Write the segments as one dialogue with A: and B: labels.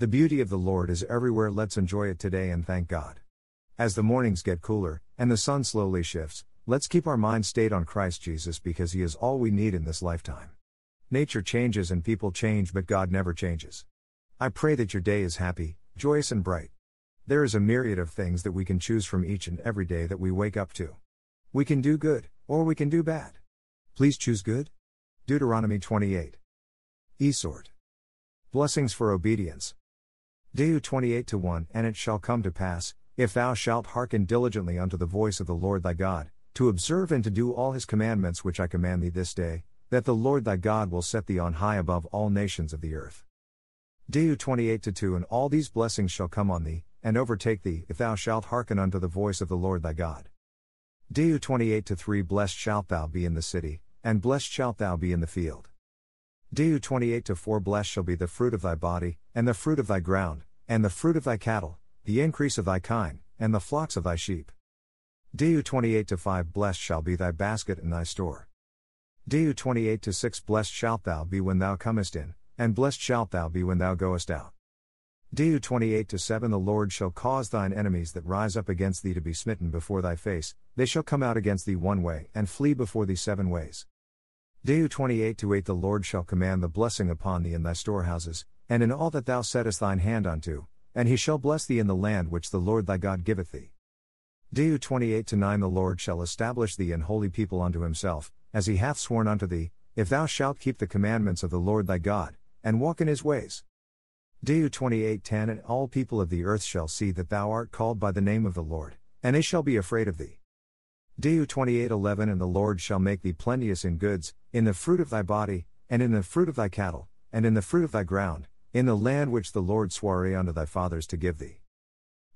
A: The beauty of the Lord is everywhere, let's enjoy it today and thank God. As the mornings get cooler, and the sun slowly shifts, let's keep our mind stayed on Christ Jesus because He is all we need in this lifetime. Nature changes and people change, but God never changes. I pray that your day is happy, joyous, and bright. There is a myriad of things that we can choose from each and every day that we wake up to. We can do good, or we can do bad. Please choose good? Deuteronomy 28. Esort. Blessings for obedience. Deu 28 1 And it shall come to pass, if thou shalt hearken diligently unto the voice of the Lord thy God, to observe and to do all his commandments which I command thee this day, that the Lord thy God will set thee on high above all nations of the earth. Deu 28 2 And all these blessings shall come on thee, and overtake thee, if thou shalt hearken unto the voice of the Lord thy God. Deu 28 3 Blessed shalt thou be in the city, and blessed shalt thou be in the field. Deu 28 4 Blessed shall be the fruit of thy body, and the fruit of thy ground, and the fruit of thy cattle, the increase of thy kine, and the flocks of thy sheep. Deu 28 to 5 Blessed shall be thy basket and thy store. Deu 28 to 6 Blessed shalt thou be when thou comest in, and blessed shalt thou be when thou goest out. Deu 28 7 The Lord shall cause thine enemies that rise up against thee to be smitten before thy face, they shall come out against thee one way, and flee before thee seven ways. Deu 28 8 The Lord shall command the blessing upon thee in thy storehouses, and in all that thou settest thine hand unto, and he shall bless thee in the land which the Lord thy God giveth thee. Deu 28 9 The Lord shall establish thee an holy people unto himself, as he hath sworn unto thee, if thou shalt keep the commandments of the Lord thy God, and walk in his ways. Deu 28 10 And all people of the earth shall see that thou art called by the name of the Lord, and they shall be afraid of thee. Deu 28:11 And the Lord shall make thee plenteous in goods, in the fruit of thy body, and in the fruit of thy cattle, and in the fruit of thy ground, in the land which the Lord sware unto thy fathers to give thee.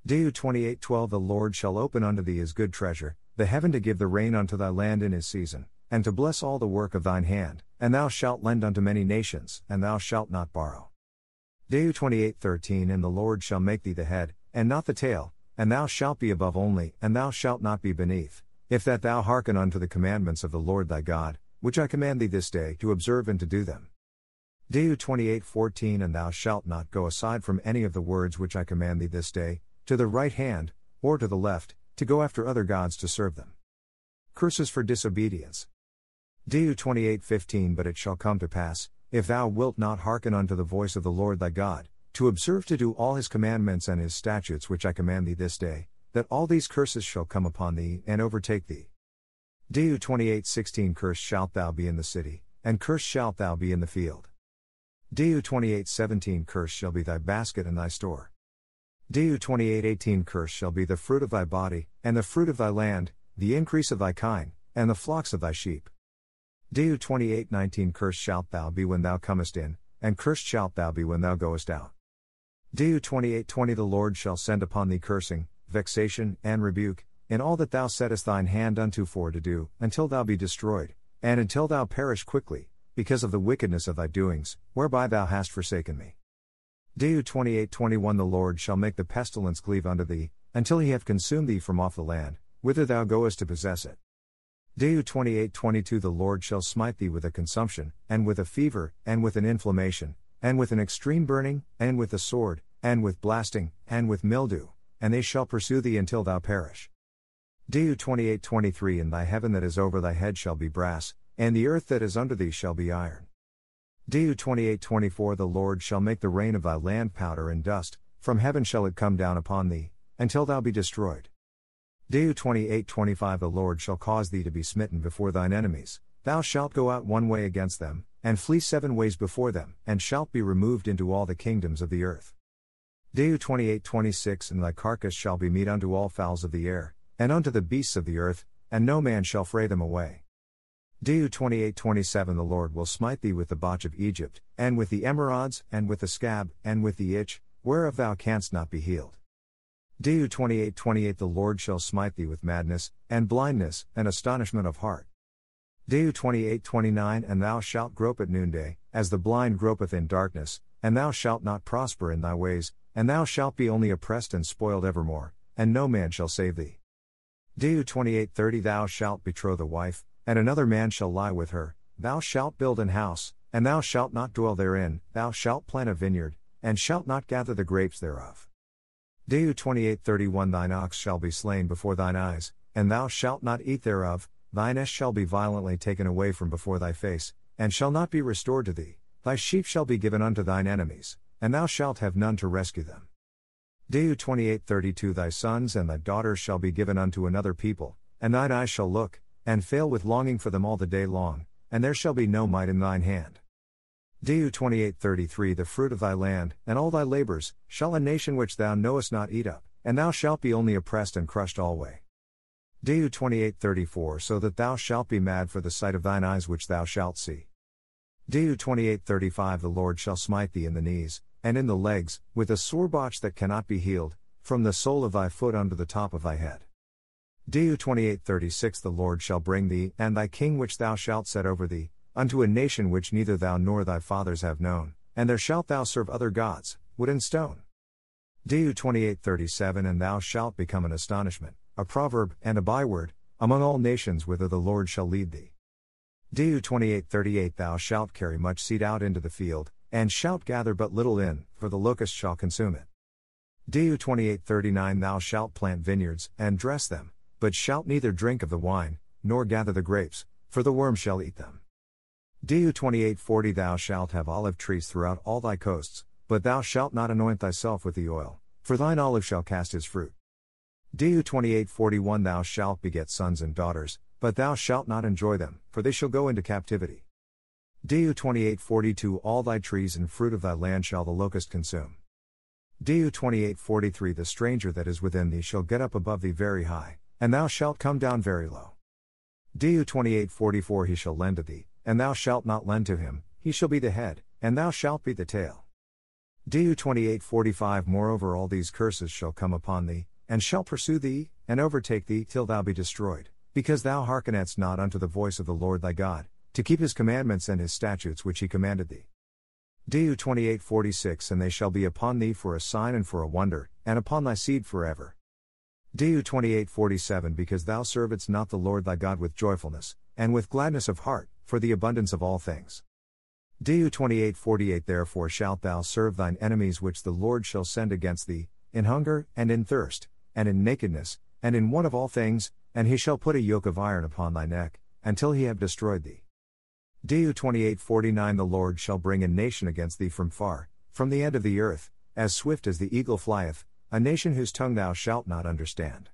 A: Deu 28:12 The Lord shall open unto thee his good treasure, the heaven to give the rain unto thy land in his season, and to bless all the work of thine hand, and thou shalt lend unto many nations, and thou shalt not borrow. Deu 28:13 And the Lord shall make thee the head, and not the tail, and thou shalt be above only, and thou shalt not be beneath if that thou hearken unto the commandments of the Lord thy God, which I command thee this day to observe and to do them. Deu 28:14 And thou shalt not go aside from any of the words which I command thee this day, to the right hand, or to the left, to go after other gods to serve them. Curses for disobedience. Deu 28:15 But it shall come to pass, if thou wilt not hearken unto the voice of the Lord thy God, to observe to do all his commandments and his statutes which I command thee this day, that all these curses shall come upon thee and overtake thee. Deu 28:16 Cursed shalt thou be in the city, and cursed shalt thou be in the field. Deu 28:17 Cursed shall be thy basket and thy store. Deu 28:18 Cursed shall be the fruit of thy body, and the fruit of thy land, the increase of thy kine, and the flocks of thy sheep. Deu 28:19 Cursed shalt thou be when thou comest in, and cursed shalt thou be when thou goest out. Deu 28:20 The Lord shall send upon thee cursing, vexation, and rebuke, in all that thou settest thine hand unto for to do, until thou be destroyed, and until thou perish quickly, because of the wickedness of thy doings, whereby thou hast forsaken me. Deu 28:21 The Lord shall make the pestilence cleave unto thee, until he have consumed thee from off the land, whither thou goest to possess it. Deu 28:22 The Lord shall smite thee with a consumption, and with a fever, and with an inflammation, and with an extreme burning, and with a sword, and with blasting, and with mildew, and they shall pursue thee until thou perish. Deu 28:23 And thy heaven that is over thy head shall be brass, and the earth that is under thee shall be iron. Deu 28:24 The Lord shall make the rain of thy land powder and dust, from heaven shall it come down upon thee, until thou be destroyed. Deu 28:25 The Lord shall cause thee to be smitten before thine enemies, thou shalt go out one way against them, and flee seven ways before them, and shalt be removed into all the kingdoms of the earth. Deu 28:26 And thy carcass shall be meat unto all fowls of the air, and unto the beasts of the earth, and no man shall fray them away. Deu 28:27 The Lord will smite thee with the botch of Egypt, and with the emerods, and with the scab, and with the itch, whereof thou canst not be healed. Deu 28:28 The Lord shall smite thee with madness, and blindness, and astonishment of heart. Deu 28:29 And thou shalt grope at noonday, as the blind gropeth in darkness, and thou shalt not prosper in thy ways, and thou shalt be only oppressed and spoiled evermore, and no man shall save thee. Deu 28:30 Thou shalt betroth a wife, and another man shall lie with her, thou shalt build an house, and thou shalt not dwell therein, thou shalt plant a vineyard, and shalt not gather the grapes thereof. Deu 28:31 Thine ox shall be slain before thine eyes, and thou shalt not eat thereof, thine ass shall be violently taken away from before thy face, and shall not be restored to thee, thy sheep shall be given unto thine enemies, and thou shalt have none to rescue them. Deu 28:32 Thy sons and thy daughters shall be given unto another people, and thine eyes shall look, and fail with longing for them all the day long, and there shall be no might in thine hand. Deu 28:33 The fruit of thy land, and all thy labors, shall a nation which thou knowest not eat up, and thou shalt be only oppressed and crushed alway. Deu 28:34 So that thou shalt be mad for the sight of thine eyes which thou shalt see. Deu 28:35 The Lord shall smite thee in the knees, and in the legs, with a sore botch that cannot be healed, from the sole of thy foot unto the top of thy head. Deu 28:36 The Lord shall bring thee, and thy king which thou shalt set over thee, unto a nation which neither thou nor thy fathers have known, and there shalt thou serve other gods, wood and stone. Deu 28:37 And thou shalt become an astonishment, a proverb, and a byword, among all nations whither the Lord shall lead thee. Deu 28:38 Thou shalt carry much seed out into the field, and shalt gather but little in, for the locust shall consume it. Deu 28:39 Thou shalt plant vineyards, and dress them, but shalt neither drink of the wine, nor gather the grapes, for the worm shall eat them. Deu 28:40 Thou shalt have olive trees throughout all thy coasts, but thou shalt not anoint thyself with the oil, for thine olive shall cast his fruit. Deu 28:41 Thou shalt beget sons and daughters, but thou shalt not enjoy them, for they shall go into captivity. Deu 28:42 All thy trees and fruit of thy land shall the locust consume. Deu 28:43 The stranger that is within thee shall get up above thee very high, and thou shalt come down very low. Deu 28:44 He shall lend to thee, and thou shalt not lend to him, he shall be the head, and thou shalt be the tail. Deu 28:45 Moreover all these curses shall come upon thee, and shall pursue thee, and overtake thee till thou be destroyed, because thou hearkenedst not unto the voice of the Lord thy God, to keep his commandments and his statutes which he commanded thee. Deu 28:46 And they shall be upon thee for a sign and for a wonder, and upon thy seed forever. Deu 28:47 Because thou servedst not the Lord thy God with joyfulness, and with gladness of heart, for the abundance of all things. Deu 28:48 Therefore shalt thou serve thine enemies which the Lord shall send against thee, in hunger, and in thirst, and in nakedness, and in want of all things, and he shall put a yoke of iron upon thy neck, until he have destroyed thee. Deu 28:49 The Lord shall bring a nation against thee from far, from the end of the earth, as swift as the eagle flieth, a nation whose tongue thou shalt not understand.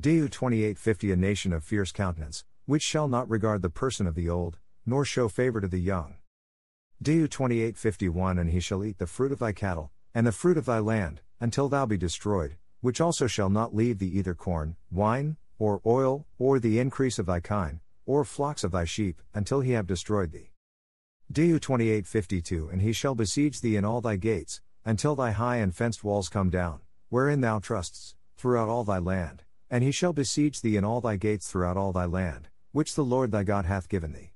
A: Deu 28:50 A nation of fierce countenance, which shall not regard the person of the old, nor show favor to the young. Deu 28:51 And he shall eat the fruit of thy cattle, and the fruit of thy land, until thou be destroyed, which also shall not leave thee either corn, wine, or oil, or the increase of thy kine, or flocks of thy sheep, until he have destroyed thee. Deu 28:52 And he shall besiege thee in all thy gates, until thy high and fenced walls come down, wherein thou trustest, throughout all thy land, and he shall besiege thee in all thy gates throughout all thy land, which the Lord thy God hath given thee.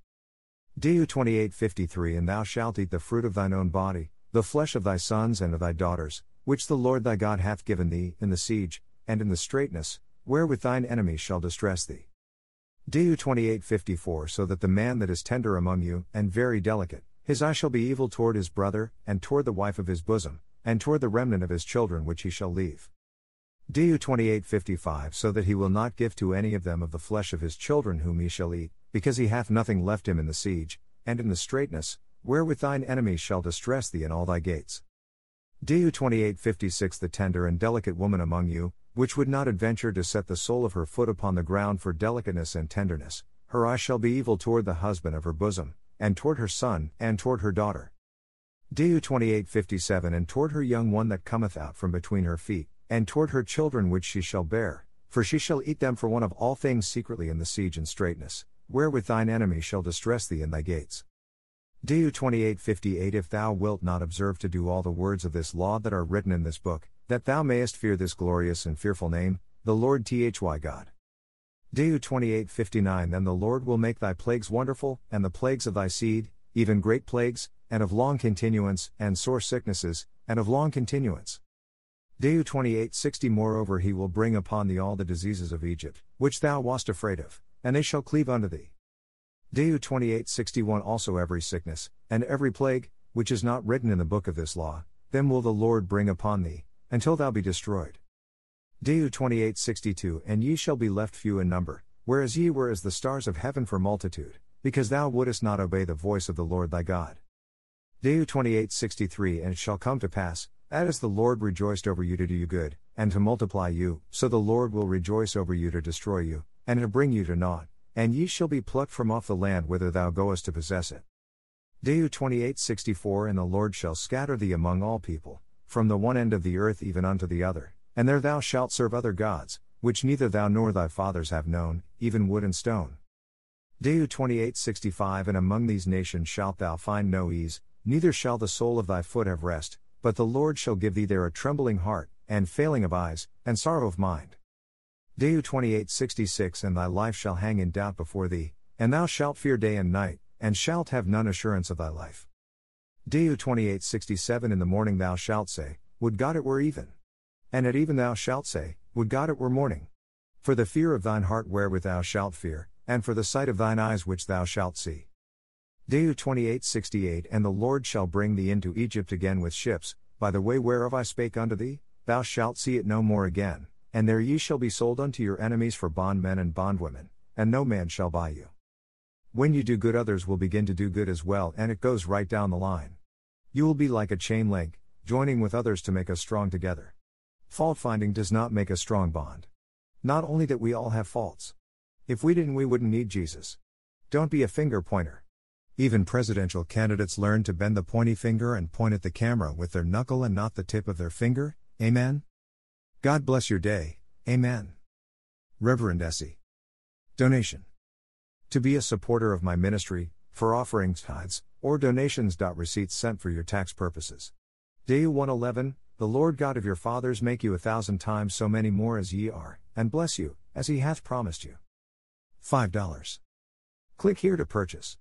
A: Deu 28:53 And thou shalt eat the fruit of thine own body, the flesh of thy sons and of thy daughters, which the Lord thy God hath given thee, in the siege, and in the straitness, wherewith thine enemies shall distress thee. Deu 28:54 So that the man that is tender among you, and very delicate, his eye shall be evil toward his brother, and toward the wife of his bosom, and toward the remnant of his children which he shall leave. Deu 28:55 So that he will not give to any of them of the flesh of his children whom he shall eat, because he hath nothing left him in the siege, and in the straitness, wherewith thine enemies shall distress thee in all thy gates. Deu 28:56 The tender and delicate woman among you, which would not adventure to set the sole of her foot upon the ground for delicateness and tenderness, her eye shall be evil toward the husband of her bosom, and toward her son, and toward her daughter. Deu 28:57 And toward her young one that cometh out from between her feet, and toward her children which she shall bear, for she shall eat them for one of all things secretly in the siege and straitness, wherewith thine enemy shall distress thee in thy gates. Deu 28:58 If thou wilt not observe to do all the words of this law that are written in this book, that thou mayest fear this glorious and fearful name, the Lord Thy God. Deu 28:59 Then the Lord will make thy plagues wonderful, and the plagues of thy seed, even great plagues, and of long continuance, and sore sicknesses, and of long continuance. Deu 28:60 Moreover he will bring upon thee all the diseases of Egypt, which thou wast afraid of, and they shall cleave unto thee. Deu 28:61 Also every sickness, and every plague, which is not written in the book of this law, them will the Lord bring upon thee, until thou be destroyed. Deu 28:62 And ye shall be left few in number, whereas ye were as the stars of heaven for multitude, because thou wouldest not obey the voice of the Lord thy God. Deu 28:63 And it shall come to pass, that as the Lord rejoiced over you to do you good, and to multiply you, so the Lord will rejoice over you to destroy you, and to bring you to naught, and ye shall be plucked from off the land whither thou goest to possess it. Deu 28:64 And the Lord shall scatter thee among all people, from the one end of the earth even unto the other, and there thou shalt serve other gods, which neither thou nor thy fathers have known, even wood and stone. Deu 28:65 And among these nations shalt thou find no ease, neither shall the sole of thy foot have rest, but the Lord shall give thee there a trembling heart, and failing of eyes, and sorrow of mind. Deu 28:66 And thy life shall hang in doubt before thee, and thou shalt fear day and night, and shalt have none assurance of thy life. Deu 28:67 In the morning thou shalt say, Would God it were even. And at even thou shalt say, Would God it were morning. For the fear of thine heart wherewith thou shalt fear, and for the sight of thine eyes which thou shalt see. Deu 28:68 And the Lord shall bring thee into Egypt again with ships, by the way whereof I spake unto thee, thou shalt see it no more again, and there ye shall be sold unto your enemies for bondmen and bondwomen, and no man shall buy you. When you do good, others will begin to do good as well, and it goes right down the line. You will be like a chain link, joining with others to make us strong together. Fault finding does not make a strong bond. Not only that we all have faults. If we didn't, we wouldn't need Jesus. Don't be a finger pointer. Even presidential candidates learn to bend the pointy finger and point at the camera with their knuckle and not the tip of their finger. Amen. God bless your day. Amen. Reverend Essie. Donation. To be a supporter of my ministry, for offerings, tithes, or donations. Receipts sent for your tax purposes. Day 111 The Lord God of your fathers make you a thousand times so many more as ye are, and bless you, as he hath promised you. $5. Click here to purchase.